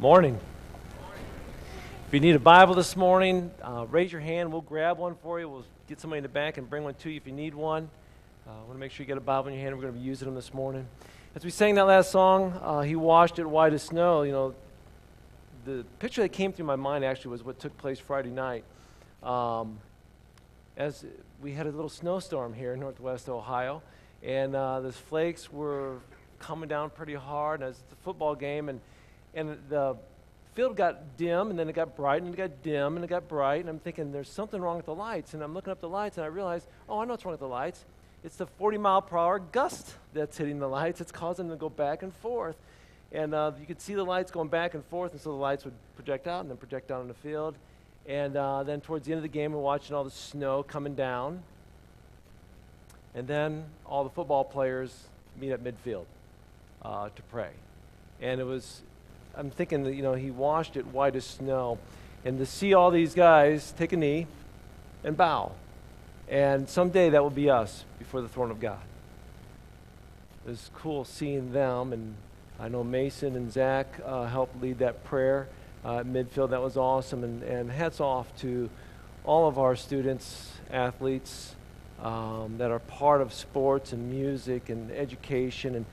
Morning. If you need a Bible this morning, uh, raise your hand. We'll grab one for you. We'll get somebody in the back and bring one to you if you need one. I uh, want to make sure you get a Bible in your hand. We're going to be using them this morning. As we sang that last song, uh, He washed it white as snow. You know, the picture that came through my mind actually was what took place Friday night. Um, as we had a little snowstorm here in northwest Ohio, and uh, the flakes were coming down pretty hard. And it's a football game, and, and the field got dim, and then it got bright, and it got dim, and it got bright. And I'm thinking, there's something wrong with the lights. And I'm looking up the lights, and I realize, oh, I know what's wrong with the lights. It's the 40 mile per hour gust that's hitting the lights. It's causing them to go back and forth. And uh, you could see the lights going back and forth, and so the lights would project out and then project down in the field. And uh, then towards the end of the game, we're watching all the snow coming down. And then all the football players meet at midfield uh, to pray. And it was, I'm thinking that, you know, he washed it white as snow. And to see all these guys take a knee and bow. And someday that will be us before the throne of God. It was cool seeing them. And I know Mason and Zach uh, helped lead that prayer uh, at midfield. That was awesome. And, and hats off to all of our students, athletes um, that are part of sports and music and education. And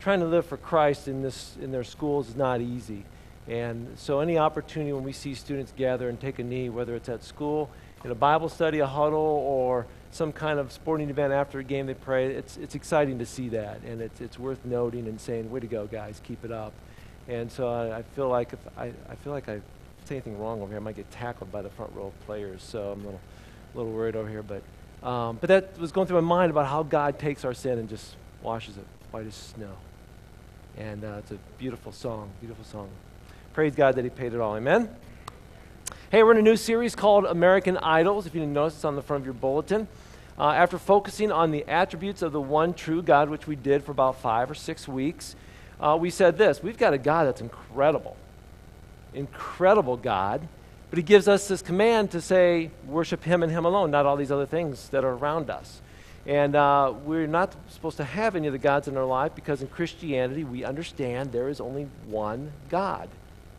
trying to live for Christ in, this, in their schools is not easy. And so, any opportunity when we see students gather and take a knee, whether it's at school, in a Bible study, a huddle, or some kind of sporting event after a game they pray, it's, it's exciting to see that. And it's, it's worth noting and saying, way to go, guys, keep it up. And so I, I feel like if I, I feel like I say anything wrong over here, I might get tackled by the front row of players. So I'm a little, a little worried over here. But, um, but that was going through my mind about how God takes our sin and just washes it white as snow. And uh, it's a beautiful song, beautiful song. Praise God that He paid it all. Amen? Hey, we're in a new series called American Idols. If you didn't notice, it's on the front of your bulletin. Uh, after focusing on the attributes of the one true God, which we did for about five or six weeks, uh, we said this We've got a God that's incredible. Incredible God. But He gives us this command to say, worship Him and Him alone, not all these other things that are around us. And uh, we're not supposed to have any of the gods in our life because in Christianity we understand there is only one God,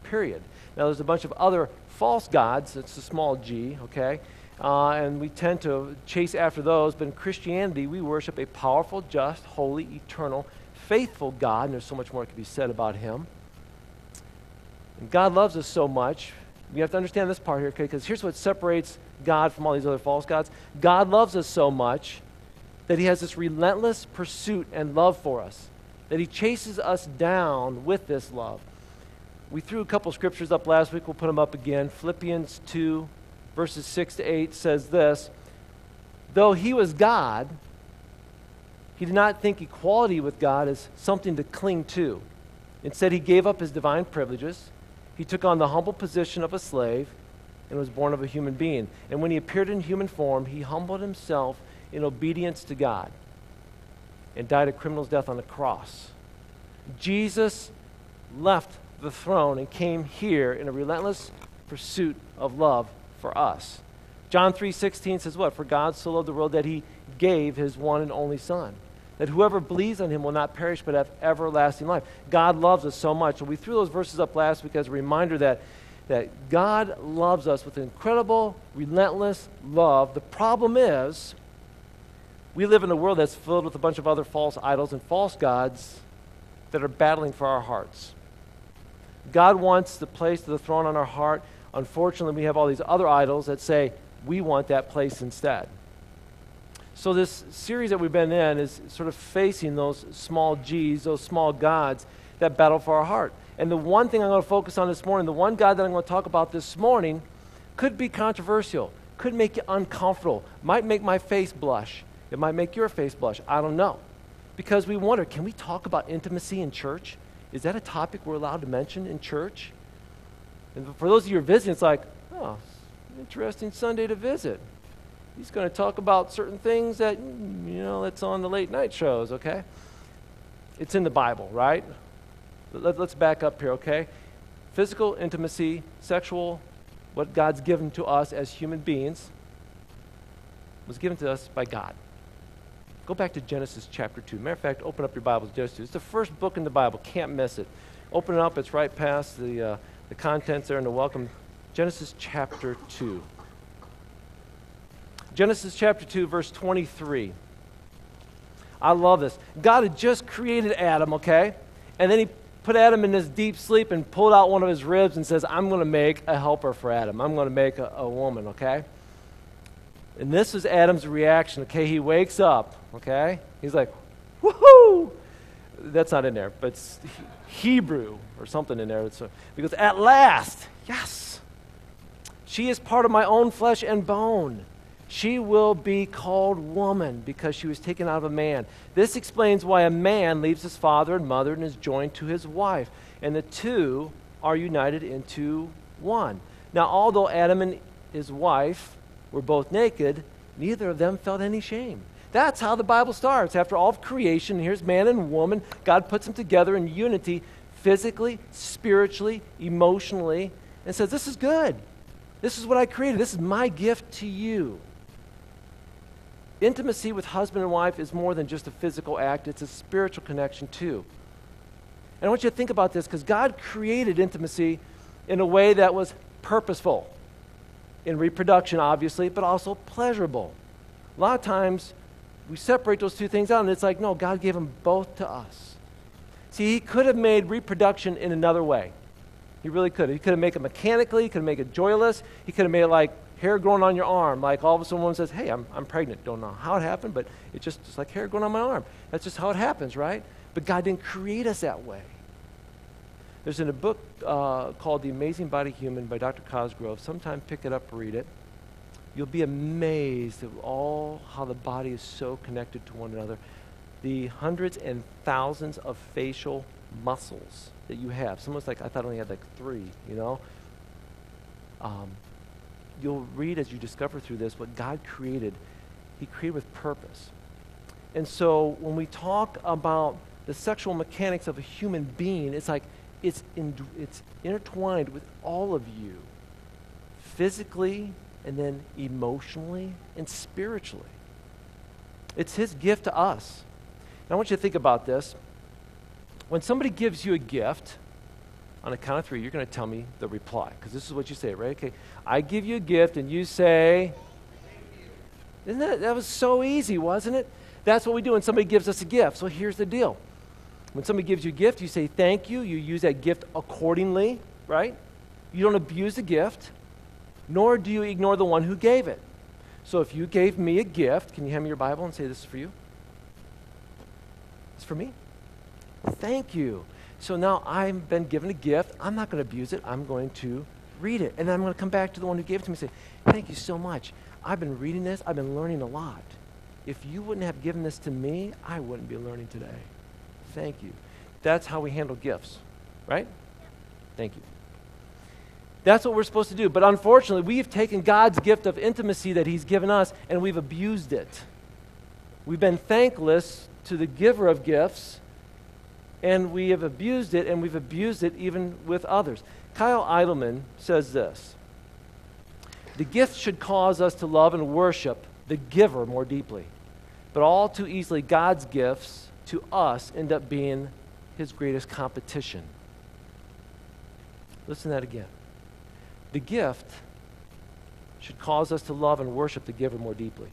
period. Now, there's a bunch of other false gods, it's a small g, okay? Uh, and we tend to chase after those, but in Christianity we worship a powerful, just, holy, eternal, faithful God, and there's so much more that can be said about him. And God loves us so much. We have to understand this part here, okay? Because here's what separates God from all these other false gods God loves us so much that he has this relentless pursuit and love for us, that he chases us down with this love. We threw a couple scriptures up last week. We'll put them up again. Philippians 2, verses 6 to 8 says this Though he was God, he did not think equality with God as something to cling to. Instead, he gave up his divine privileges. He took on the humble position of a slave and was born of a human being. And when he appeared in human form, he humbled himself in obedience to God and died a criminal's death on the cross. Jesus left the throne and came here in a relentless pursuit of love for us. John 3:16 says what? For God so loved the world that he gave his one and only son. That whoever believes on him will not perish but have everlasting life. God loves us so much. We threw those verses up last week as a reminder that, that God loves us with incredible, relentless love. The problem is we live in a world that's filled with a bunch of other false idols and false gods that are battling for our hearts. God wants the place to the throne on our heart. Unfortunately, we have all these other idols that say we want that place instead. So, this series that we've been in is sort of facing those small G's, those small gods that battle for our heart. And the one thing I'm going to focus on this morning, the one God that I'm going to talk about this morning, could be controversial, could make you uncomfortable, might make my face blush. It might make your face blush. I don't know. Because we wonder can we talk about intimacy in church? Is that a topic we're allowed to mention in church? And for those of you who are visiting, it's like, oh, interesting Sunday to visit. He's going to talk about certain things that, you know, that's on the late night shows, okay? It's in the Bible, right? Let, us back up here, okay? Physical intimacy, sexual, what God's given to us as human beings, was given to us by God. Go back to Genesis chapter 2. Matter of fact, open up your Bibles, Genesis 2. It's the first book in the Bible. Can't miss it. open it up. It's right past the, uh, the contents there in the welcome. Genesis chapter 2. Genesis chapter 2, verse 23. I love this. God had just created Adam, okay? And then he put Adam in this deep sleep and pulled out one of his ribs and says, I'm going to make a helper for Adam. I'm going to make a, a woman, okay? And this is Adam's reaction, okay? He wakes up, okay? He's like, woohoo! That's not in there, but it's Hebrew or something in there. It's a, because at last, yes, she is part of my own flesh and bone. She will be called woman because she was taken out of a man. This explains why a man leaves his father and mother and is joined to his wife, and the two are united into one. Now, although Adam and his wife were both naked, neither of them felt any shame. That's how the Bible starts. After all of creation, here's man and woman. God puts them together in unity, physically, spiritually, emotionally, and says, This is good. This is what I created. This is my gift to you. Intimacy with husband and wife is more than just a physical act, it's a spiritual connection too. And I want you to think about this because God created intimacy in a way that was purposeful in reproduction, obviously, but also pleasurable. A lot of times we separate those two things out, and it's like, no, God gave them both to us. See, He could have made reproduction in another way. He really could. He could have made it mechanically, he could have made it joyless, he could have made it like hair growing on your arm, like all of a sudden one says, Hey, I'm, I'm pregnant. Don't know how it happened, but it's just, just like hair growing on my arm. That's just how it happens, right? But God didn't create us that way. There's in a book uh, called The Amazing Body Human by Dr. Cosgrove. Sometime pick it up, read it. You'll be amazed at all how the body is so connected to one another. The hundreds and thousands of facial muscles that you have. Someone's like, I thought I only had like three, you know? Um, you'll read as you discover through this what God created, He created with purpose. And so when we talk about the sexual mechanics of a human being, it's like it's, in, it's intertwined with all of you, physically and then emotionally and spiritually. It's His gift to us. And I want you to think about this. When somebody gives you a gift, on a count of three, you're going to tell me the reply because this is what you say, right? Okay, I give you a gift and you say, isn't that, that was so easy, wasn't it? That's what we do when somebody gives us a gift. So here's the deal. When somebody gives you a gift, you say thank you. You use that gift accordingly, right? You don't abuse the gift, nor do you ignore the one who gave it. So if you gave me a gift, can you hand me your Bible and say this is for you? It's for me. Thank you. So now I've been given a gift. I'm not going to abuse it. I'm going to read it. And I'm going to come back to the one who gave it to me and say, Thank you so much. I've been reading this. I've been learning a lot. If you wouldn't have given this to me, I wouldn't be learning today. Thank you. That's how we handle gifts, right? Thank you. That's what we're supposed to do. But unfortunately, we've taken God's gift of intimacy that He's given us and we've abused it. We've been thankless to the giver of gifts and we have abused it, and we've abused it even with others. Kyle Idleman says this The gift should cause us to love and worship the giver more deeply. But all too easily, God's gifts to us end up being his greatest competition. Listen to that again. The gift should cause us to love and worship the giver more deeply.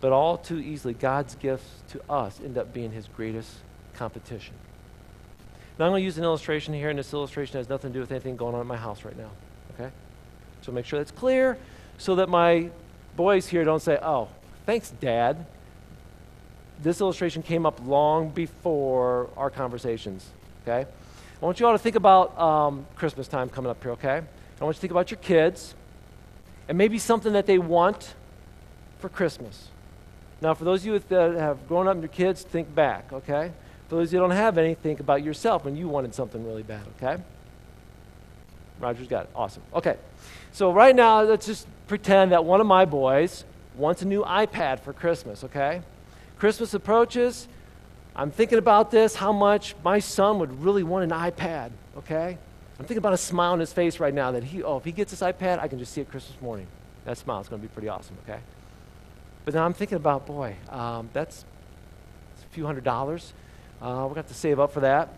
But all too easily, God's gifts to us end up being his greatest competition. Now, I'm going to use an illustration here, and this illustration has nothing to do with anything going on at my house right now. Okay? So make sure that's clear so that my boys here don't say, oh, thanks, Dad. This illustration came up long before our conversations. Okay? I want you all to think about um, Christmas time coming up here, okay? I want you to think about your kids and maybe something that they want for Christmas. Now, for those of you that have grown up and your kids, think back, okay? For those of you who don't have any, think about yourself when you wanted something really bad, okay? Roger's got it. Awesome. Okay. So right now, let's just pretend that one of my boys wants a new iPad for Christmas, okay? Christmas approaches. I'm thinking about this, how much my son would really want an iPad, okay? I'm thinking about a smile on his face right now that he, oh, if he gets this iPad, I can just see it Christmas morning. That smile is going to be pretty awesome, okay? But then I'm thinking about, boy, um, that's a few hundred dollars. Uh, we're going to have to save up for that.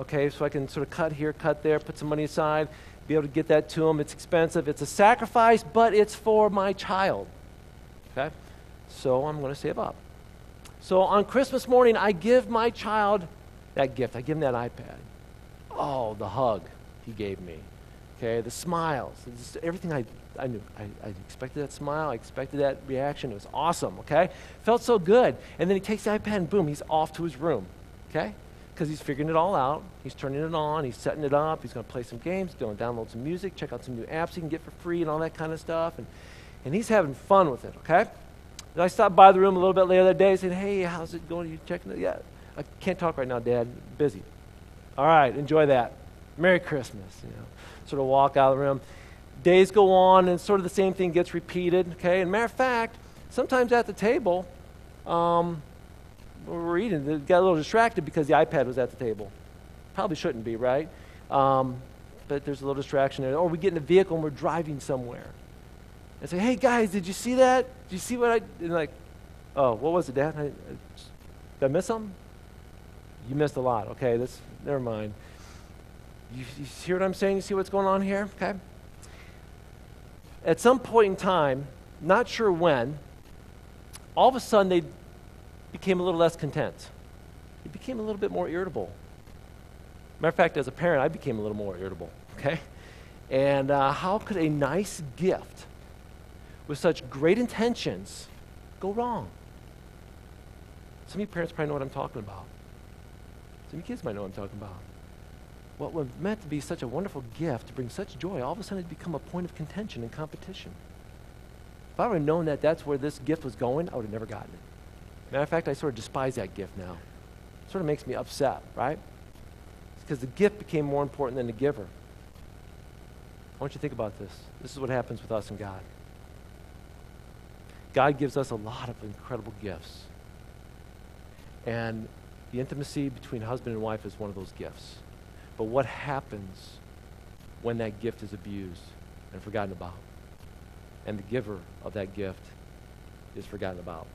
okay? So I can sort of cut here, cut there, put some money aside, be able to get that to him. It's expensive, it's a sacrifice, but it's for my child, okay? So I'm going to save up. So on Christmas morning, I give my child that gift. I give him that iPad. Oh, the hug he gave me. Okay, the smiles, everything I, I knew. I, I, expected that smile. I expected that reaction. It was awesome. Okay, felt so good. And then he takes the iPad and boom, he's off to his room. Okay, because he's figuring it all out. He's turning it on. He's setting it up. He's going to play some games. Going to download some music. Check out some new apps he can get for free and all that kind of stuff. And and he's having fun with it. Okay. I stopped by the room a little bit later that day. and said, "Hey, how's it going? Are you checking it? Yeah, I can't talk right now, Dad. Busy. All right, enjoy that. Merry Christmas. You know, sort of walk out of the room. Days go on, and sort of the same thing gets repeated. Okay, and matter of fact, sometimes at the table, um, we're eating, they got a little distracted because the iPad was at the table. Probably shouldn't be, right? Um, but there's a little distraction there. Or we get in a vehicle and we're driving somewhere. And say, hey guys, did you see that? Did you see what I? And like, oh, what was it, Dad? I, I, did I miss something? You missed a lot. Okay, that's never mind. You, you hear what I'm saying? You see what's going on here? Okay. At some point in time, not sure when, all of a sudden they became a little less content. They became a little bit more irritable. Matter of fact, as a parent, I became a little more irritable. Okay. And uh, how could a nice gift with such great intentions go wrong? Some of you parents probably know what I'm talking about. Some of you kids might know what I'm talking about. What was meant to be such a wonderful gift to bring such joy, all of a sudden it become a point of contention and competition. If I would have known that that's where this gift was going, I would have never gotten it. Matter of fact, I sort of despise that gift now. It sort of makes me upset, right? Because the gift became more important than the giver. I want you to think about this. This is what happens with us and God. God gives us a lot of incredible gifts. And the intimacy between husband and wife is one of those gifts. But what happens when that gift is abused and forgotten about? And the giver of that gift is forgotten about.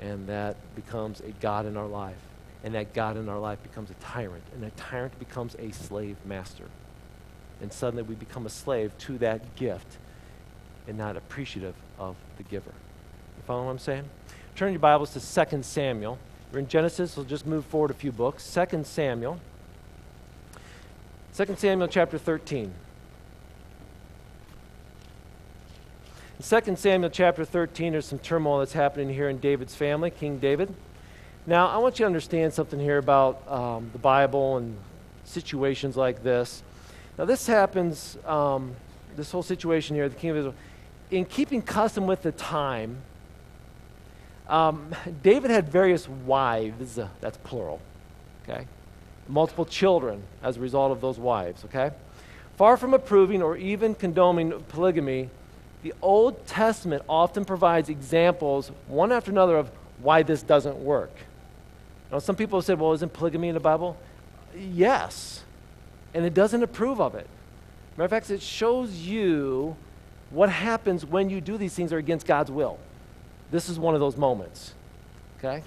And that becomes a God in our life. And that God in our life becomes a tyrant. And that tyrant becomes a slave master. And suddenly we become a slave to that gift and not appreciative of the giver. You follow what I'm saying? Turn your Bibles to 2 Samuel. We're in Genesis, we'll just move forward a few books. 2 Samuel. 2 Samuel chapter 13. In 2 Samuel chapter 13, there's some turmoil that's happening here in David's family, King David. Now, I want you to understand something here about um, the Bible and situations like this. Now, this happens, um, this whole situation here, the king of Israel, in keeping custom with the time, um, David had various wives, that's plural, okay? Multiple children as a result of those wives, okay? Far from approving or even condoning polygamy, the Old Testament often provides examples, one after another, of why this doesn't work. Now, some people have said, well, isn't polygamy in the Bible? Yes. And it doesn't approve of it. Matter of fact, it shows you what happens when you do these things are against God's will. This is one of those moments. Okay?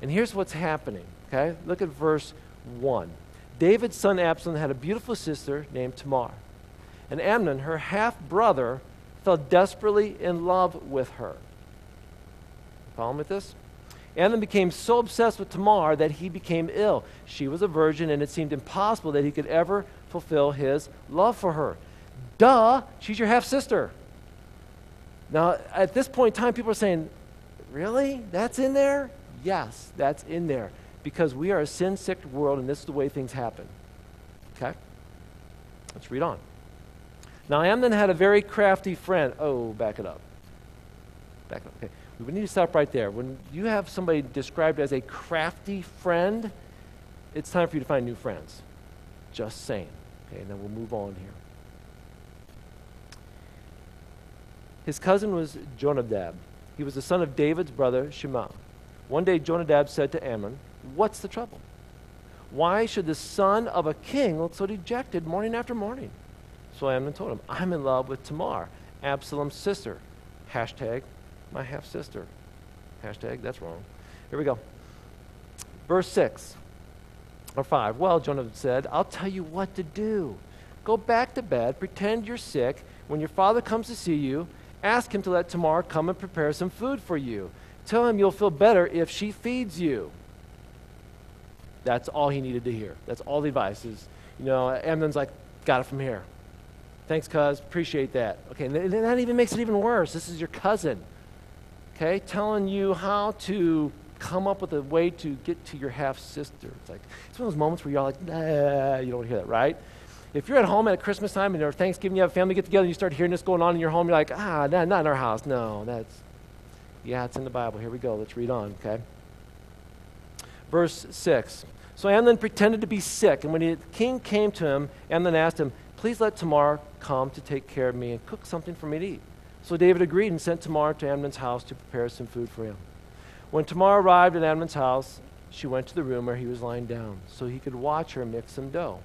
And here's what's happening. Okay? Look at verse 1. David's son Absalom had a beautiful sister named Tamar. And Amnon, her half brother, fell desperately in love with her. Me with this? Amnon became so obsessed with Tamar that he became ill. She was a virgin, and it seemed impossible that he could ever fulfill his love for her. Duh, she's your half sister. Now, at this point in time, people are saying, Really? That's in there? Yes, that's in there. Because we are a sin sick world, and this is the way things happen. Okay? Let's read on. Now, Amnon had a very crafty friend. Oh, back it up. Back it up. Okay. We need to stop right there. When you have somebody described as a crafty friend, it's time for you to find new friends. Just saying. Okay, and then we'll move on here. His cousin was Jonadab. He was the son of David's brother, Shema. One day, Jonadab said to Amnon, What's the trouble? Why should the son of a king look so dejected morning after morning? So Amnon told him, I'm in love with Tamar, Absalom's sister. Hashtag, my half sister. Hashtag, that's wrong. Here we go. Verse 6 or 5. Well, Jonah said, I'll tell you what to do. Go back to bed, pretend you're sick. When your father comes to see you, ask him to let Tamar come and prepare some food for you. Tell him you'll feel better if she feeds you. That's all he needed to hear. That's all the advice is. You know, Amnon's like, got it from here. Thanks, cuz. Appreciate that. Okay, and that even makes it even worse. This is your cousin, okay, telling you how to come up with a way to get to your half sister. It's like, it's one of those moments where you're like, nah, you don't hear that, right? If you're at home at Christmas time and or Thanksgiving, you have a family get together and you start hearing this going on in your home, you're like, ah, not in our house. No, that's, yeah, it's in the Bible. Here we go. Let's read on, okay? Verse 6. So Amnon pretended to be sick, and when the king came to him, Amnon asked him, Please let Tamar come to take care of me and cook something for me to eat. So David agreed and sent Tamar to Amnon's house to prepare some food for him. When Tamar arrived at Amnon's house, she went to the room where he was lying down so he could watch her mix some dough.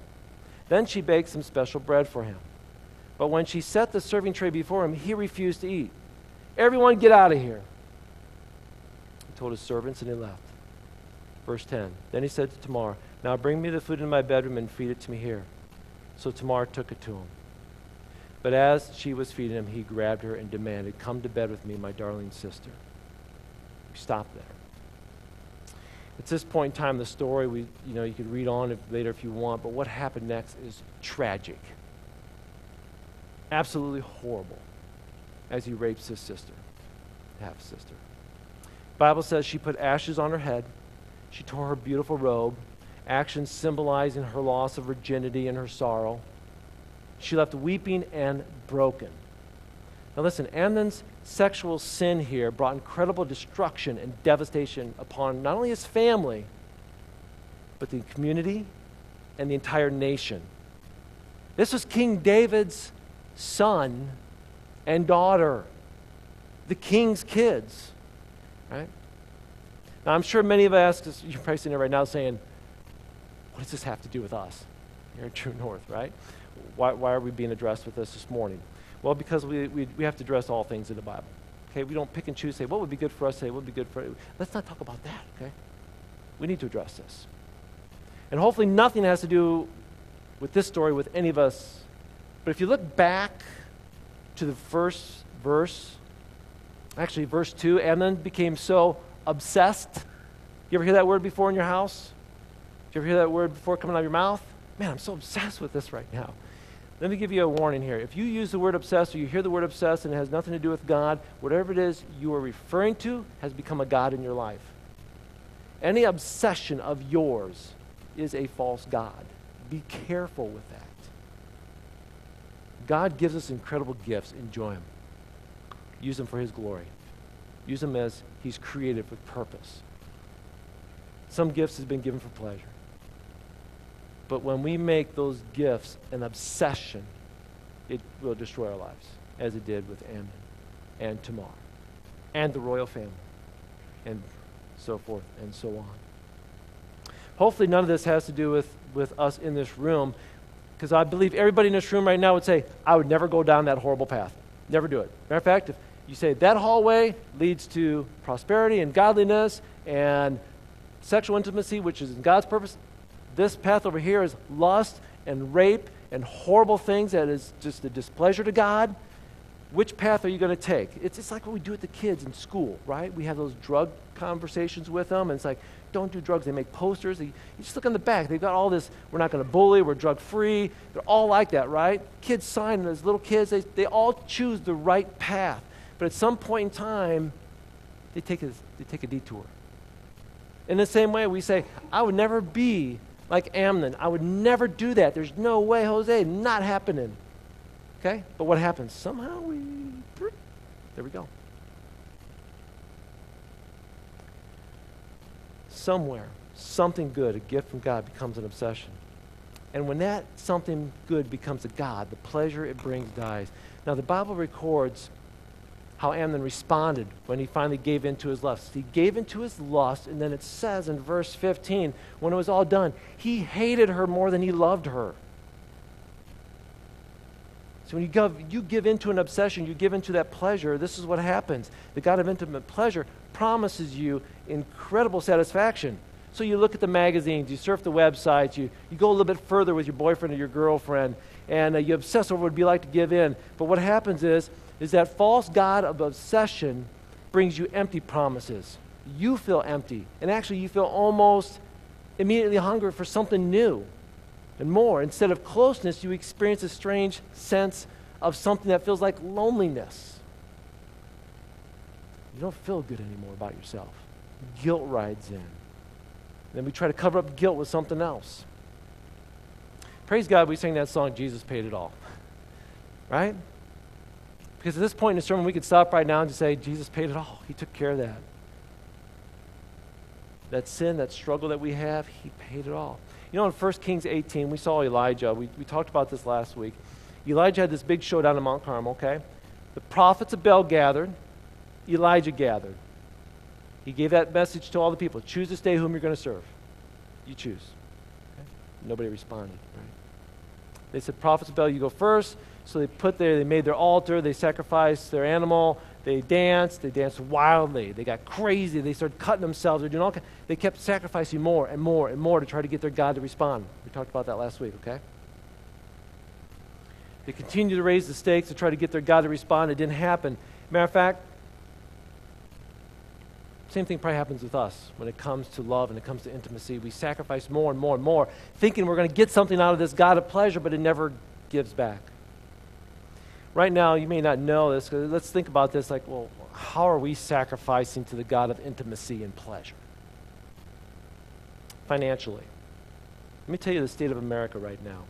Then she baked some special bread for him. But when she set the serving tray before him, he refused to eat. Everyone, get out of here. He told his servants and he left. Verse 10 Then he said to Tamar, Now bring me the food in my bedroom and feed it to me here. So Tamar took it to him. But as she was feeding him, he grabbed her and demanded, Come to bed with me, my darling sister. We stop there. At this point in time, the story, we, you know, you could read on later if you want, but what happened next is tragic. Absolutely horrible as he rapes his sister, half sister. Bible says she put ashes on her head she tore her beautiful robe, actions symbolizing her loss of virginity and her sorrow. She left weeping and broken. Now, listen, Amnon's sexual sin here brought incredible destruction and devastation upon not only his family, but the community and the entire nation. This was King David's son and daughter, the king's kids, right? Now, I'm sure many of us, you're probably sitting there right now saying, what does this have to do with us here at True North, right? Why, why are we being addressed with this this morning? Well, because we, we, we have to address all things in the Bible. Okay, we don't pick and choose, say, what would be good for us, say, what would be good for Let's not talk about that, okay? We need to address this. And hopefully nothing has to do with this story with any of us. But if you look back to the first verse, actually verse 2, Amnon became so obsessed. You ever hear that word before in your house? Did you ever hear that word before coming out of your mouth? Man, I'm so obsessed with this right now. Let me give you a warning here. If you use the word obsessed or you hear the word obsessed and it has nothing to do with God, whatever it is you are referring to has become a God in your life. Any obsession of yours is a false God. Be careful with that. God gives us incredible gifts. Enjoy them. Use them for His glory. Use them as He's created with purpose. Some gifts has been given for pleasure. But when we make those gifts an obsession, it will destroy our lives, as it did with Amnon and Tamar and the royal family and so forth and so on. Hopefully, none of this has to do with, with us in this room, because I believe everybody in this room right now would say, I would never go down that horrible path. Never do it. Matter of fact, if, you say that hallway leads to prosperity and godliness and sexual intimacy, which is in God's purpose. This path over here is lust and rape and horrible things that is just a displeasure to God. Which path are you going to take? It's, it's like what we do with the kids in school, right? We have those drug conversations with them, and it's like, don't do drugs. They make posters. They, you just look on the back. They've got all this, we're not going to bully, we're drug free. They're all like that, right? Kids sign, as little kids, they, they all choose the right path. But at some point in time, they take a, they take a detour. In the same way, we say, I would never be like Amnon. I would never do that. There's no way, Jose, not happening. Okay? But what happens? Somehow we, there we go. Somewhere, something good, a gift from God, becomes an obsession. And when that something good becomes a God, the pleasure it brings dies. Now, the Bible records how Amnon responded when he finally gave in to his lust. He gave in to his lust, and then it says in verse 15, when it was all done, he hated her more than he loved her. So when you give, you give into an obsession, you give into that pleasure, this is what happens. The God of intimate pleasure promises you incredible satisfaction. So you look at the magazines, you surf the websites, you, you go a little bit further with your boyfriend or your girlfriend, and uh, you obsess over what it'd be like to give in. But what happens is, is that false God of obsession brings you empty promises. You feel empty, and actually you feel almost immediately hungry for something new and more. Instead of closeness, you experience a strange sense of something that feels like loneliness. You don't feel good anymore about yourself. Guilt rides in. Then we try to cover up guilt with something else. Praise God, we sang that song, Jesus Paid It All. Right? Because at this point in the sermon, we could stop right now and just say, Jesus paid it all. He took care of that. That sin, that struggle that we have, He paid it all. You know, in 1 Kings 18, we saw Elijah. We, we talked about this last week. Elijah had this big showdown in Mount Carmel, okay? The prophets of Baal gathered, Elijah gathered. He gave that message to all the people choose this day whom you're going to serve. You choose. Okay? Nobody responded, right? They said, Prophets of Baal, you go first. So they put there, they made their altar, they sacrificed their animal, they danced, they danced wildly, they got crazy, they started cutting themselves, they're doing all they kept sacrificing more and more and more to try to get their God to respond. We talked about that last week, okay? They continued to raise the stakes to try to get their God to respond. It didn't happen. Matter of fact, same thing probably happens with us when it comes to love and it comes to intimacy. We sacrifice more and more and more, thinking we're going to get something out of this God of pleasure, but it never gives back. Right now, you may not know this. Let's think about this like, well, how are we sacrificing to the God of intimacy and pleasure? Financially. Let me tell you the state of America right now.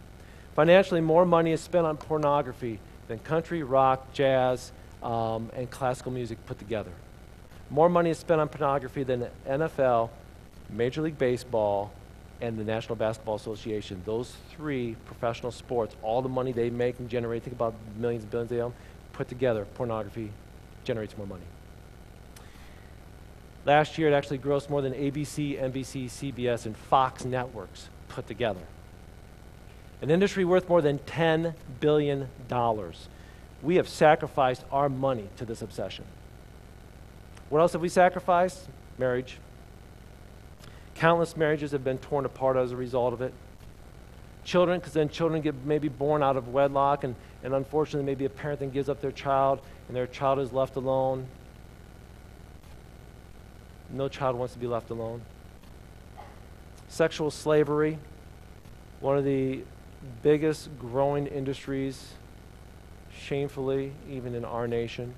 Financially, more money is spent on pornography than country, rock, jazz, um, and classical music put together. More money is spent on pornography than NFL, Major League Baseball, and the National Basketball Association. Those three professional sports, all the money they make and generate, think about millions and billions they own, put together, pornography generates more money. Last year, it actually grossed more than ABC, NBC, CBS, and Fox networks put together. An industry worth more than $10 billion. We have sacrificed our money to this obsession. What else have we sacrificed? Marriage. Countless marriages have been torn apart as a result of it. Children, because then children get maybe born out of wedlock, and, and unfortunately, maybe a parent then gives up their child, and their child is left alone. No child wants to be left alone. Sexual slavery, one of the biggest growing industries, shamefully, even in our nation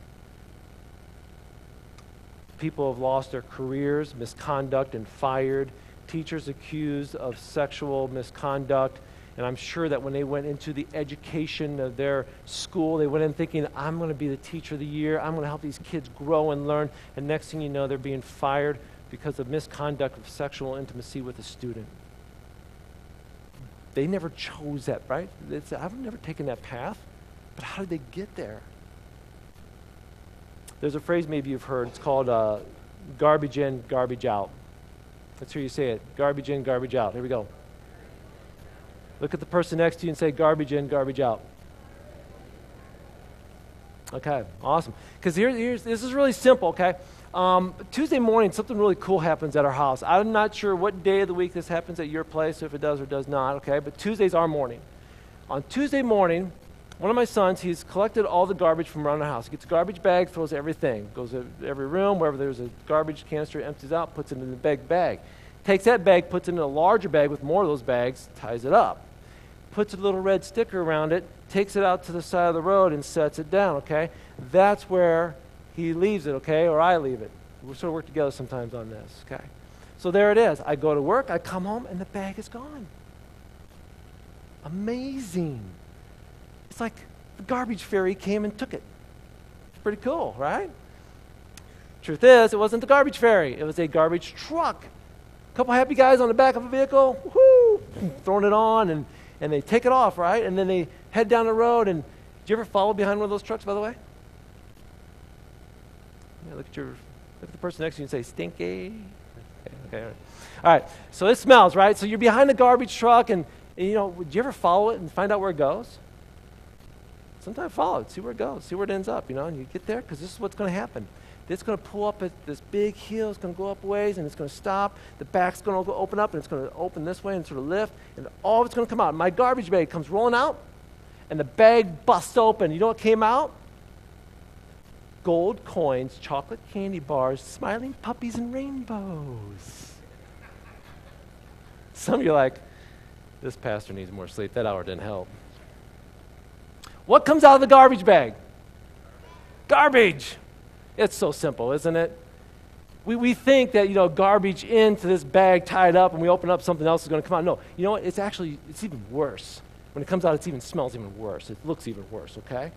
people have lost their careers, misconduct, and fired. Teachers accused of sexual misconduct. And I'm sure that when they went into the education of their school, they went in thinking, I'm going to be the teacher of the year. I'm going to help these kids grow and learn. And next thing you know, they're being fired because of misconduct of sexual intimacy with a student. They never chose that, right? It's, I've never taken that path. But how did they get there? There's a phrase maybe you've heard. It's called uh, garbage in, garbage out. Let's hear you say it. Garbage in, garbage out. Here we go. Look at the person next to you and say, garbage in, garbage out. Okay, awesome. Because here, here's, this is really simple, okay? Um, Tuesday morning, something really cool happens at our house. I'm not sure what day of the week this happens at your place, if it does or does not, okay? But Tuesday's our morning. On Tuesday morning, one of my sons, he's collected all the garbage from around the house. He gets a garbage bag, throws everything, goes to every room, wherever there's a garbage canister, empties out, puts it in the big bag. Takes that bag, puts it in a larger bag with more of those bags, ties it up. Puts a little red sticker around it, takes it out to the side of the road and sets it down, okay? That's where he leaves it, okay? Or I leave it. We sort of work together sometimes on this, okay? So there it is. I go to work, I come home, and the bag is gone. Amazing. It's like the garbage fairy came and took it. It's pretty cool, right? Truth is, it wasn't the garbage fairy, it was a garbage truck. A couple happy guys on the back of a vehicle, whoo, throwing it on, and, and they take it off, right? And then they head down the road. And did you ever follow behind one of those trucks, by the way? Yeah, look at your look at the person next to you and say, stinky. Okay, okay all, right. So it smells, right? So you're behind the garbage truck, and, and you know, would you ever follow it and find out where it goes? Sometimes follow it, see where it goes, see where it ends up, you know, and you get there because this is what's going to happen. It's going to pull up at this big hill. It's going to go up ways and it's going to stop. The back's going to open up and it's going to open this way and sort of lift. And all of it's going to come out. My garbage bag comes rolling out and the bag busts open. You know what came out? Gold coins, chocolate candy bars, smiling puppies, and rainbows. Some of you are like, this pastor needs more sleep. That hour didn't help. What comes out of the garbage bag? Garbage. It's so simple, isn't it? We, we think that, you know, garbage into this bag tied up and we open up, something else is going to come out. No, you know what? It's actually, it's even worse. When it comes out, it even smells even worse. It looks even worse, okay?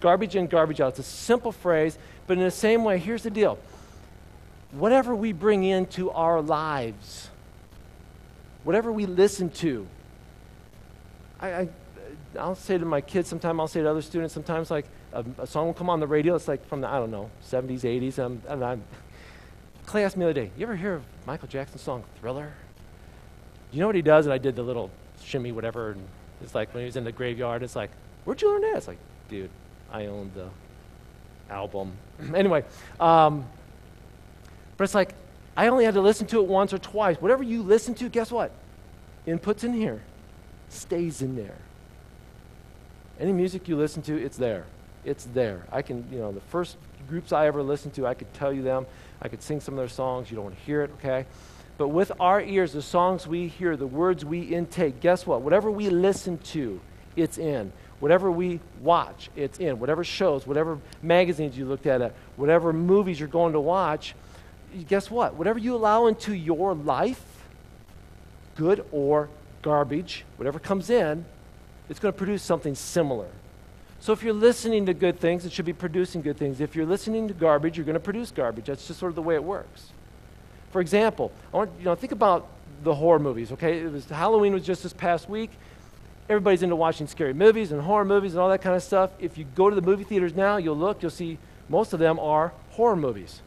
Garbage in, garbage out. It's a simple phrase, but in the same way, here's the deal. Whatever we bring into our lives, whatever we listen to, I, I, I'll say to my kids sometimes, I'll say to other students sometimes, like, a, a, song will come on the radio. It's like from the, I don't know, 70s, 80s. Um, and I'm, Clay asked me the other day, you ever hear of Michael Jackson's song Thriller? You know what he does? And I did the little shimmy, whatever. And it's like when he was in the graveyard, it's like, where'd you learn that? It's like, dude, I owned the album. anyway, um, but it's like, I only had to listen to it once or twice. Whatever you listen to, guess what? Input's in here, stays in there. Any music you listen to, it's there it's there. I can, you know, the first groups I ever listened to, I could tell you them. I could sing some of their songs. You don't want to hear it, okay? But with our ears, the songs we hear, the words we intake, guess what? Whatever we listen to, it's in. Whatever we watch, it's in. Whatever shows, whatever magazines you looked at, whatever movies you're going to watch, guess what? Whatever you allow into your life, good or garbage, whatever comes in, it's going to produce something similar. So if you're listening to good things, it should be producing good things. If you're listening to garbage, you're going to produce garbage. That's just sort of the way it works. For example, I want you know think about the horror movies. Okay, it was Halloween was just this past week. Everybody's into watching scary movies and horror movies and all that kind of stuff. If you go to the movie theaters now, you'll look, you'll see most of them are horror movies,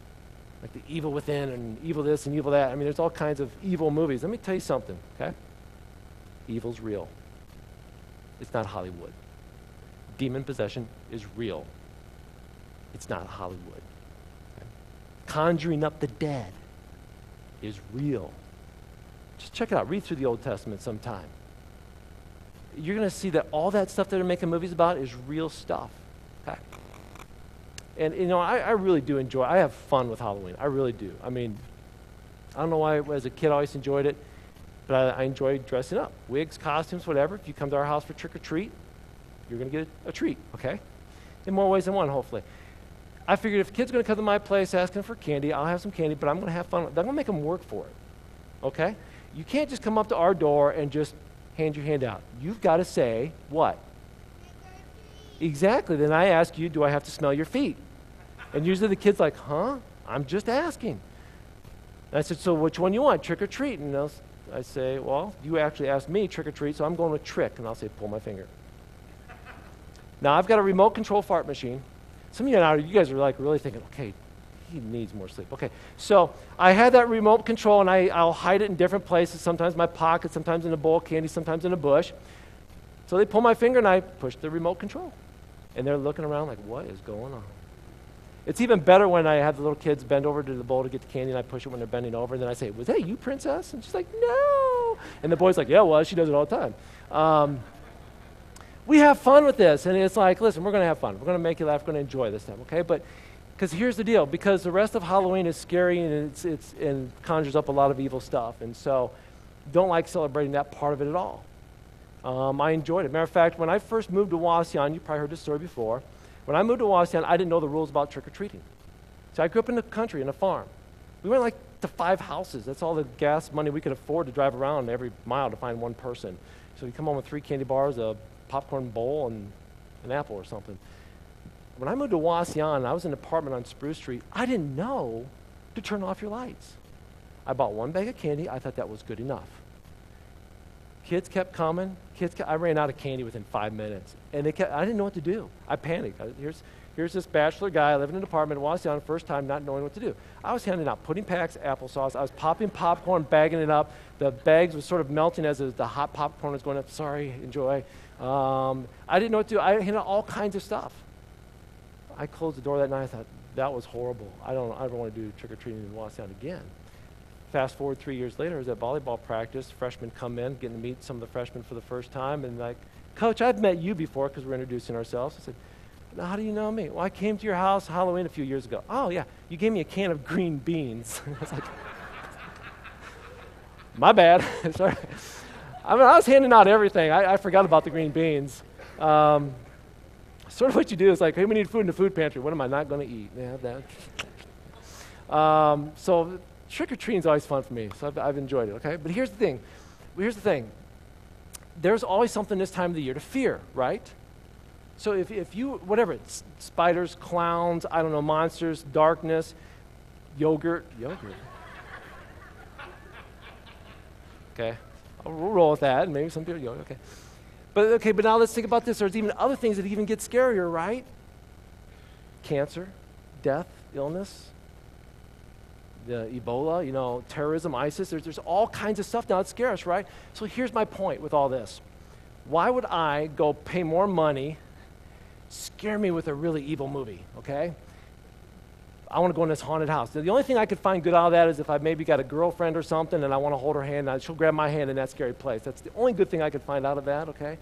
like the Evil Within and Evil this and Evil that. I mean, there's all kinds of evil movies. Let me tell you something. Okay, evil's real. It's not Hollywood demon possession is real. It's not Hollywood. Conjuring up the dead is real. Just check it out. Read through the Old Testament sometime. You're going to see that all that stuff that they're making movies about is real stuff. Okay? And, you know, I, I really do enjoy I have fun with Halloween. I really do. I mean, I don't know why as a kid I always enjoyed it, but I, I enjoy dressing up. Wigs, costumes, whatever. If you come to our house for trick or treat, you're going to get a treat, okay? In more ways than one, hopefully. I figured if a kid's going to come to my place asking for candy, I'll have some candy, but I'm going to have fun. I'm going to make them work for it, okay? You can't just come up to our door and just hand your hand out. You've got to say, what? Exactly. Then I ask you, do I have to smell your feet? And usually the kid's like, huh? I'm just asking. And I said, so which one you want, trick or treat? And I say, well, you actually asked me trick or treat, so I'm going with trick. And I'll say, pull my finger. Now I've got a remote control fart machine. Some of you now, you guys are like really thinking, okay, he needs more sleep. Okay, so I had that remote control and I, I'll hide it in different places, sometimes in my pocket, sometimes in a bowl of candy, sometimes in a bush. So they pull my finger and I push the remote control. And they're looking around like, what is going on? It's even better when I have the little kids bend over to the bowl to get the candy and I push it when they're bending over. And then I say, was that you, princess? And she's like, no. And the boy's like, yeah, well, she does it all the time. Um, we have fun with this. And it's like, listen, we're going to have fun. We're going to make you laugh. We're going to enjoy this time, okay? But because here's the deal because the rest of Halloween is scary and, it's, it's, and conjures up a lot of evil stuff. And so don't like celebrating that part of it at all. Um, I enjoyed it. Matter of fact, when I first moved to Wauseon, you probably heard this story before. When I moved to Wauseon, I didn't know the rules about trick or treating. So I grew up in the country, in a farm. We went like to five houses. That's all the gas money we could afford to drive around every mile to find one person. So we come home with three candy bars, a popcorn bowl and an apple or something. When I moved to Wauseon, I was in an apartment on Spruce Street. I didn't know to turn off your lights. I bought one bag of candy. I thought that was good enough. Kids kept coming. Kids, kept, I ran out of candy within five minutes, and they kept. I didn't know what to do. I panicked. I, here's here's this bachelor guy living in an apartment in Wauseon, first time not knowing what to do. I was handing out pudding packs, applesauce. I was popping popcorn, bagging it up. The bags were sort of melting as the hot popcorn was going up. Sorry, enjoy. Um, I didn't know what to do. I handed out all kinds of stuff. I closed the door that night. I thought, that was horrible. I don't, I don't want to do trick or treating in Wauseon again. Fast forward three years later, I was at volleyball practice. Freshmen come in, getting to meet some of the freshmen for the first time, and like, Coach, I've met you before because we're introducing ourselves. I said, now, how do you know me? Well, I came to your house Halloween a few years ago. Oh, yeah, you gave me a can of green beans. I was like, my bad. Sorry. I mean, I was handing out everything. I, I forgot about the green beans. Um, sort of what you do is like, hey, we need food in the food pantry. What am I not going to eat? Yeah, that. Um, so trick or treating is always fun for me. So I've, I've enjoyed it. Okay, but here's the thing. Here's the thing. There's always something this time of the year to fear, right? So if, if you, whatever, spiders, clowns, I don't know, monsters, darkness, yogurt, yogurt. Okay, I'll roll with that. and Maybe some people, yogurt, okay. But okay, but now let's think about this. There's even other things that even get scarier, right? Cancer, death, illness, the Ebola, you know, terrorism, ISIS. There's, there's all kinds of stuff now scares us, right? So here's my point with all this. Why would I go pay more money, scare me with a really evil movie, okay? I want to go in this haunted house. The only thing I could find good out of that is if I maybe got a girlfriend or something and I want to hold her hand and she'll grab my hand in that scary place. That's the only good thing I could find out of that, okay?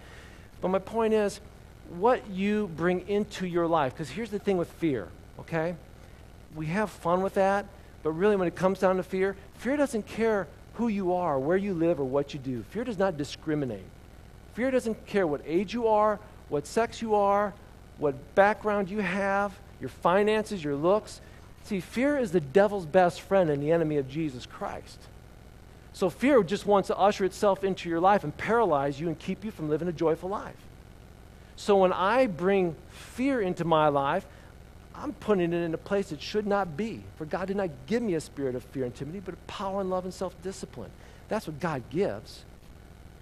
But my point is what you bring into your life. Because here's the thing with fear, okay? We have fun with that, but really when it comes down to fear, fear doesn't care who you are, where you live, or what you do. Fear does not discriminate. Fear doesn't care what age you are, what sex you are, what background you have, your finances, your looks. See, fear is the devil's best friend and the enemy of Jesus Christ. So fear just wants to usher itself into your life and paralyze you and keep you from living a joyful life. So when I bring fear into my life, I'm putting it in a place it should not be. For God did not give me a spirit of fear and timidity, but of power and love and self discipline. That's what God gives.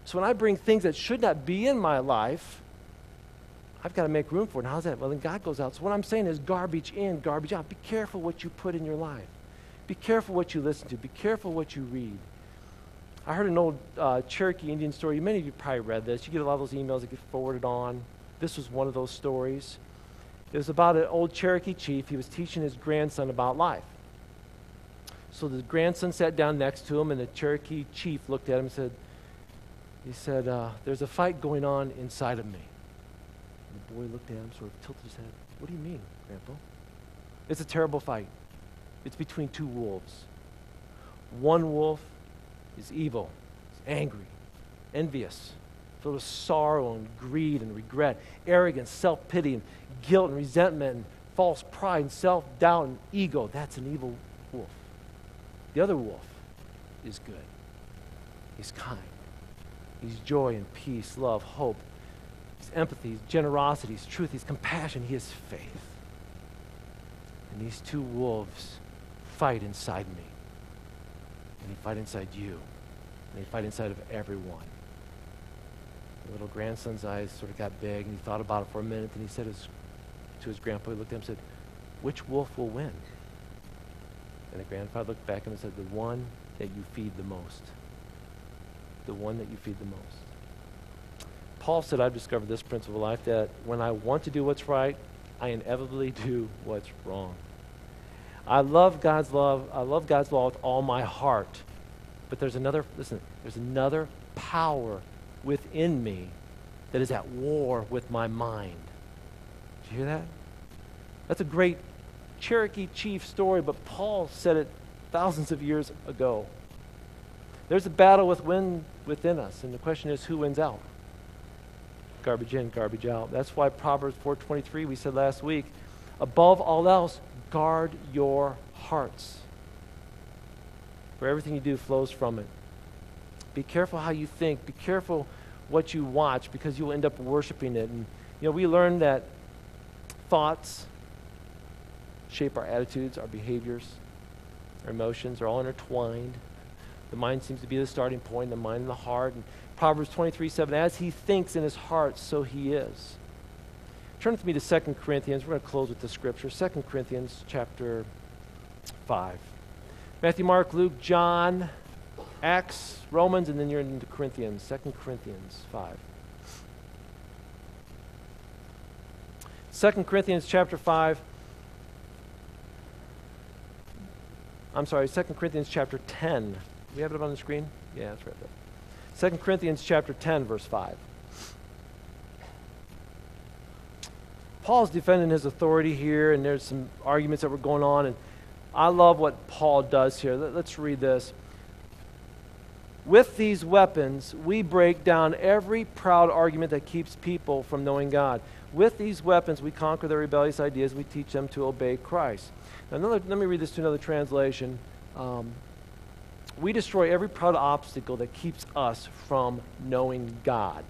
So when I bring things that should not be in my life, I've got to make room for it. And how's that? Well, then God goes out. So what I'm saying is garbage in, garbage out. Be careful what you put in your life. Be careful what you listen to. Be careful what you read. I heard an old uh, Cherokee Indian story. Many of you probably read this. You get a lot of those emails that get forwarded on. This was one of those stories. It was about an old Cherokee chief. He was teaching his grandson about life. So the grandson sat down next to him, and the Cherokee chief looked at him and said, he said, uh, there's a fight going on inside of me. And the boy looked at him, sort of tilted his head. What do you mean, Grandpa? It's a terrible fight. It's between two wolves. One wolf is evil, is angry, envious, filled with sorrow and greed and regret, arrogance, self pity, and guilt and resentment, and false pride and self doubt and ego. That's an evil wolf. The other wolf is good, he's kind, he's joy and peace, love, hope, he's empathy, he's generosity, he's truth, he's compassion, he is faith. And these two wolves fight inside me. And they fight inside you. And they fight inside of everyone. The little grandson's eyes sort of got big, and he thought about it for a minute, and he said his, to his grandpa, he looked at him and said, Which wolf will win? And the grandfather looked back at him and said, The one that you feed the most. The one that you feed the most. Paul said, I've discovered this principle of life that when I want to do what's right, I inevitably do what's wrong. I love God's love. I love God's law with all my heart. But there's another, listen, there's another power within me that is at war with my mind. You hear that? That's a great Cherokee chief story, but Paul said it thousands of years ago. There's a battle with wind within us, and the question is who wins out? Garbage in, garbage out. That's why Proverbs 4:23 we said last week, above all else, guard your hearts. For everything you do flows from it. Be careful how you think. Be careful what you watch because you'll end up worshiping it. And you know, we learned that thoughts shape our attitudes, our behaviors, our emotions are all intertwined. The mind seems to be the starting point, the mind and the heart. And Proverbs 23 7, as he thinks in his heart, so he is. Turn with me to 2 Corinthians. We're going to close with the scripture. 2 Corinthians chapter 5. Matthew, Mark, Luke, John, Acts, Romans, and then you're into Corinthians. 2 Corinthians 5. 2 Corinthians chapter 5. I'm sorry, 2 Corinthians chapter 10. We have it up on the screen? Yeah, that's right there. 2 Corinthians chapter 10, verse 5. Paul's defending his authority here, and there's some arguments that were going on, and I love what Paul does here. Let, us read this. With these weapons, we break down every proud argument that keeps people from knowing God. With these weapons, we conquer their rebellious ideas. We teach them to obey Christ. Now, another, let me read this to another translation. Um, we destroy every proud obstacle that keeps us from knowing God.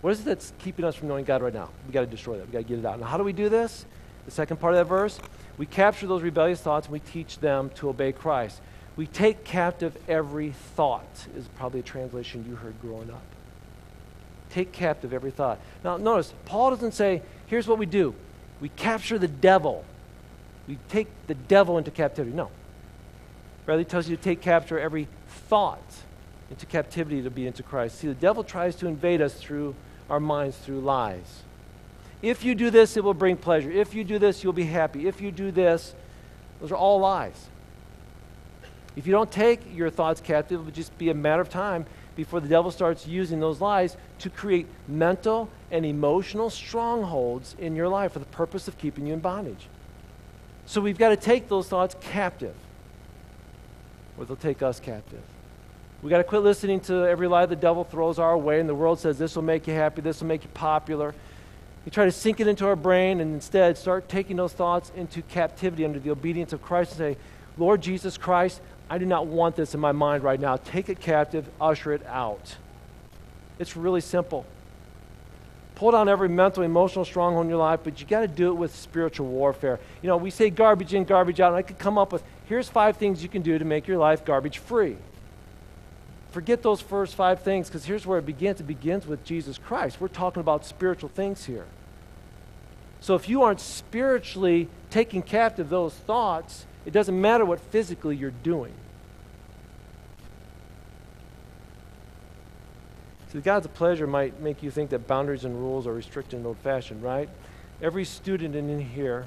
What is it that's keeping us from knowing God right now? we got to destroy that. we got to get it out. Now, how do we do this? The second part of that verse we capture those rebellious thoughts and we teach them to obey Christ. We take captive every thought, is probably a translation you heard growing up. Take captive every thought. Now, notice, Paul doesn't say, here's what we do we capture the devil. We take the devil into captivity. No. Rather, he tells you to take capture every thought into captivity to be into Christ. See, the devil tries to invade us through our minds through lies. If you do this, it will bring pleasure. If you do this, you'll be happy. If you do this, those are all lies. If you don't take your thoughts captive, it will just be a matter of time before the devil starts using those lies to create mental and emotional strongholds in your life for the purpose of keeping you in bondage. So we've got to take those thoughts captive, or they'll take us captive. We've got to quit listening to every lie the devil throws our way, and the world says this will make you happy, this will make you popular. We try to sink it into our brain and instead start taking those thoughts into captivity under the obedience of Christ and say, Lord Jesus Christ, I do not want this in my mind right now. Take it captive, usher it out. It's really simple. Pull down every mental, emotional stronghold in your life, but you got to do it with spiritual warfare. You know, we say garbage in, garbage out, and I could come up with here's five things you can do to make your life garbage free. Forget those first five things because here's where it begins. It begins with Jesus Christ. We're talking about spiritual things here. So if you aren't spiritually taking captive those thoughts, it doesn't matter what physically you're doing. See, God's pleasure might make you think that boundaries and rules are restricted and old fashioned, right? Every student in here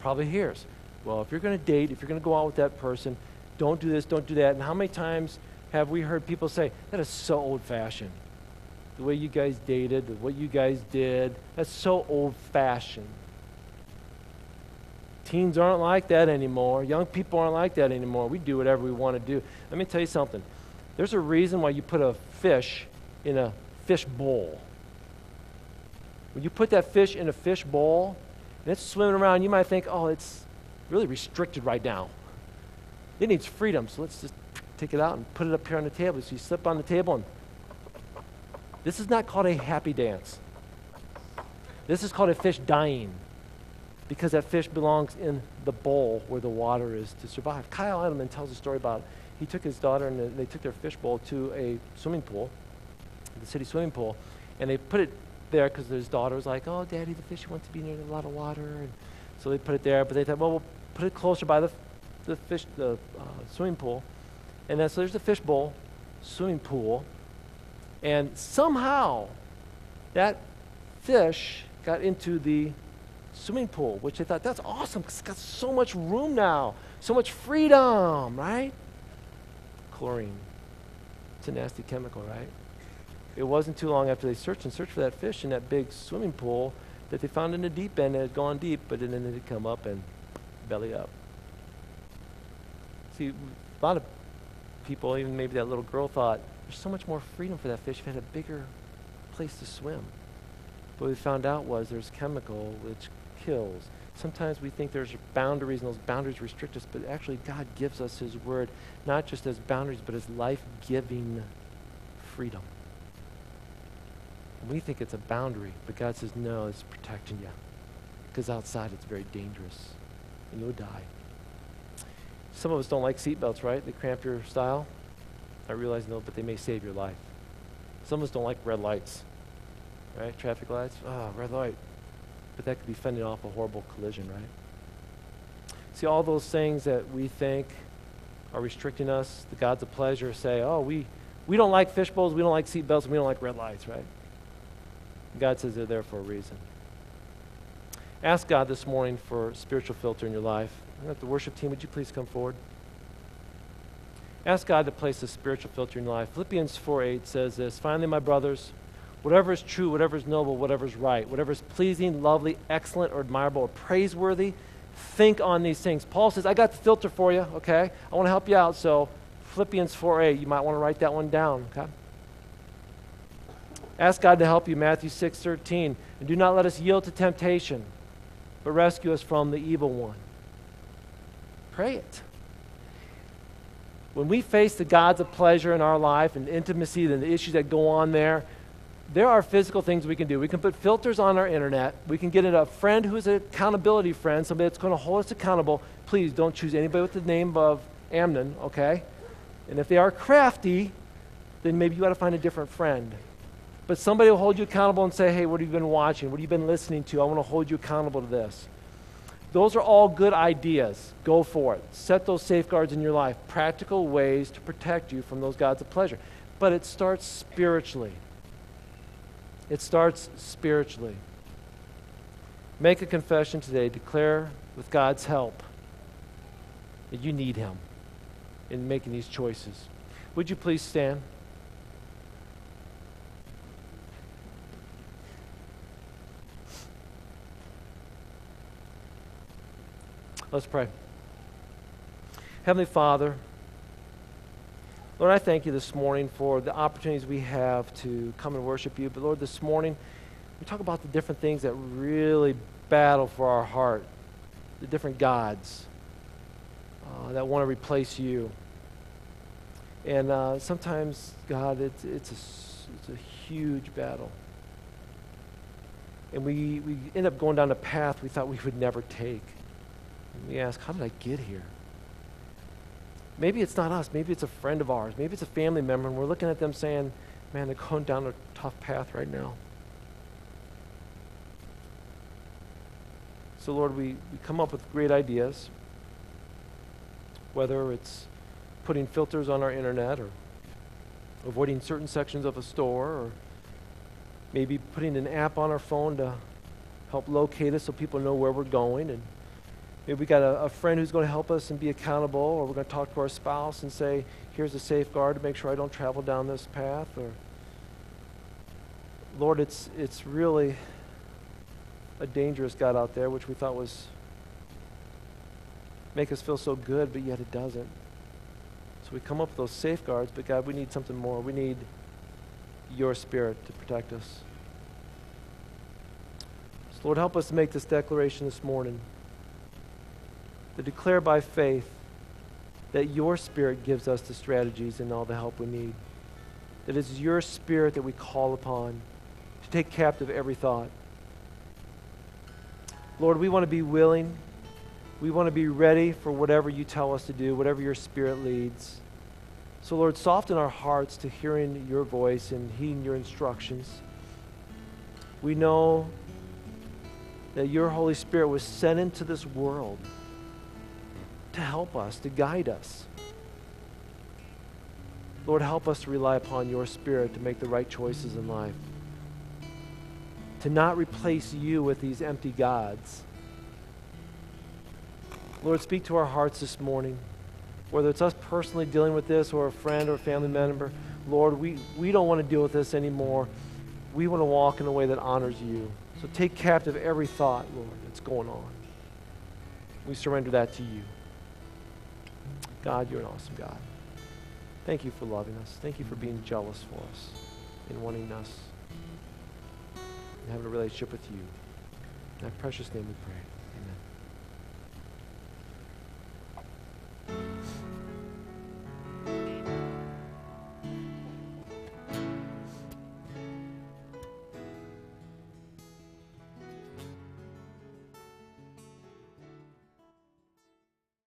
probably hears, well, if you're going to date, if you're going to go out with that person, don't do this, don't do that. And how many times have we heard people say, that is so old fashioned? The way you guys dated, what you guys did, that's so old fashioned. Teens aren't like that anymore. Young people aren't like that anymore. We do whatever we want to do. Let me tell you something. There's a reason why you put a fish in a fish bowl. When you put that fish in a fish bowl and it's swimming around, you might think, oh, it's really restricted right now. It needs freedom, so let's just take it out and put it up here on the table. So you slip on the table and this is not called a happy dance. This is called a fish dying because that fish belongs in the bowl where the water is to survive. Kyle Idleman tells a story about he took his daughter and they took their fish bowl to a swimming pool, the city swimming pool, and they put it there because his daughter was like, "Oh, Daddy, the fish wants to be near a lot of water," and so they put it there. But they thought, "Well, we'll put it closer by the the fish the uh, swimming pool," and then so there's the fish bowl, swimming pool, and somehow that fish got into the swimming pool, which they thought, that's awesome because it's got so much room now, so much freedom, right? Chlorine. It's a nasty chemical, right? It wasn't too long after they searched and searched for that fish in that big swimming pool that they found in the deep end. It had gone deep, but then it had come up and belly up. See, a lot of people, even maybe that little girl, thought there's so much more freedom for that fish if it had a bigger place to swim. But what we found out was there's chemical which kills. Sometimes we think there's boundaries and those boundaries restrict us, but actually God gives us His Word not just as boundaries, but as life giving freedom. And we think it's a boundary, but God says, no, it's protecting you. Because outside it's very dangerous, and you'll die. Some of us don't like seatbelts, right? They cramp your style. I realize no, but they may save your life. Some of us don't like red lights, right? Traffic lights. Oh, red light but that could be fending off a horrible collision, right? See, all those things that we think are restricting us, the gods of pleasure say, oh, we, we don't like fish bowls, we don't like seat belts, we don't like red lights, right? God says they're there for a reason. Ask God this morning for spiritual filter in your life. The worship team, would you please come forward? Ask God to place a spiritual filter in your life. Philippians 4 8 says this Finally, my brothers, whatever is true, whatever is noble, whatever is right, whatever is pleasing, lovely, excellent, or admirable, or praiseworthy, think on these things. Paul says, I got the filter for you, okay? I want to help you out. So, Philippians 4 8, you might want to write that one down, okay? Ask God to help you, Matthew 6 13. And do not let us yield to temptation, but rescue us from the evil one. Pray it. When we face the gods of pleasure in our life and intimacy and the issues that go on there, there are physical things we can do. We can put filters on our internet. We can get a friend who's an accountability friend, somebody that's going to hold us accountable. Please don't choose anybody with the name of Amnon, okay? And if they are crafty, then maybe you got to find a different friend. But somebody will hold you accountable and say, hey, what have you been watching? What have you been listening to? I want to hold you accountable to this. Those are all good ideas. Go for it. Set those safeguards in your life, practical ways to protect you from those gods of pleasure. But it starts spiritually. It starts spiritually. Make a confession today. Declare with God's help that you need Him in making these choices. Would you please stand? Let's pray. Heavenly Father, Lord, I thank you this morning for the opportunities we have to come and worship you. But Lord, this morning, we talk about the different things that really battle for our heart, the different gods uh, that want to replace you. And uh, sometimes, God, it's, it's, a, it's a huge battle. And we, we end up going down a path we thought we would never take. And we ask, how did I get here? Maybe it's not us. Maybe it's a friend of ours. Maybe it's a family member, and we're looking at them saying, man, they're going down a tough path right now. So, Lord, we, we come up with great ideas, whether it's putting filters on our internet or avoiding certain sections of a store or maybe putting an app on our phone to help locate us so people know where we're going and Maybe we got a, a friend who's going to help us and be accountable, or we're going to talk to our spouse and say, here's a safeguard to make sure I don't travel down this path. Or, Lord, it's, it's really a dangerous God out there, which we thought was make us feel so good, but yet it doesn't. So we come up with those safeguards, but God, we need something more. We need your spirit to protect us. So Lord, help us make this declaration this morning to declare by faith that your Spirit gives us the strategies and all the help we need. That it's your Spirit that we call upon to take captive every thought. Lord, we want to be willing. We want to be ready for whatever you tell us to do, whatever your Spirit leads. So, Lord, soften our hearts to hearing your voice and heeding your instructions. We know that your Holy Spirit was sent into this world to help us, to guide us. Lord, help us to rely upon your Spirit to make the right choices in life. To not replace you with these empty gods. Lord, speak to our hearts this morning. Whether it's us personally dealing with this or a friend or a family member, Lord, we, we don't want to deal with this anymore. We want to walk in a way that honors you. So take captive every thought, Lord, that's going on. We surrender that to you. God, you're an awesome God. Thank you for loving us. Thank you for mm-hmm. being jealous for us and wanting us and having a relationship with you. In that precious name we pray. Amen. Thank you.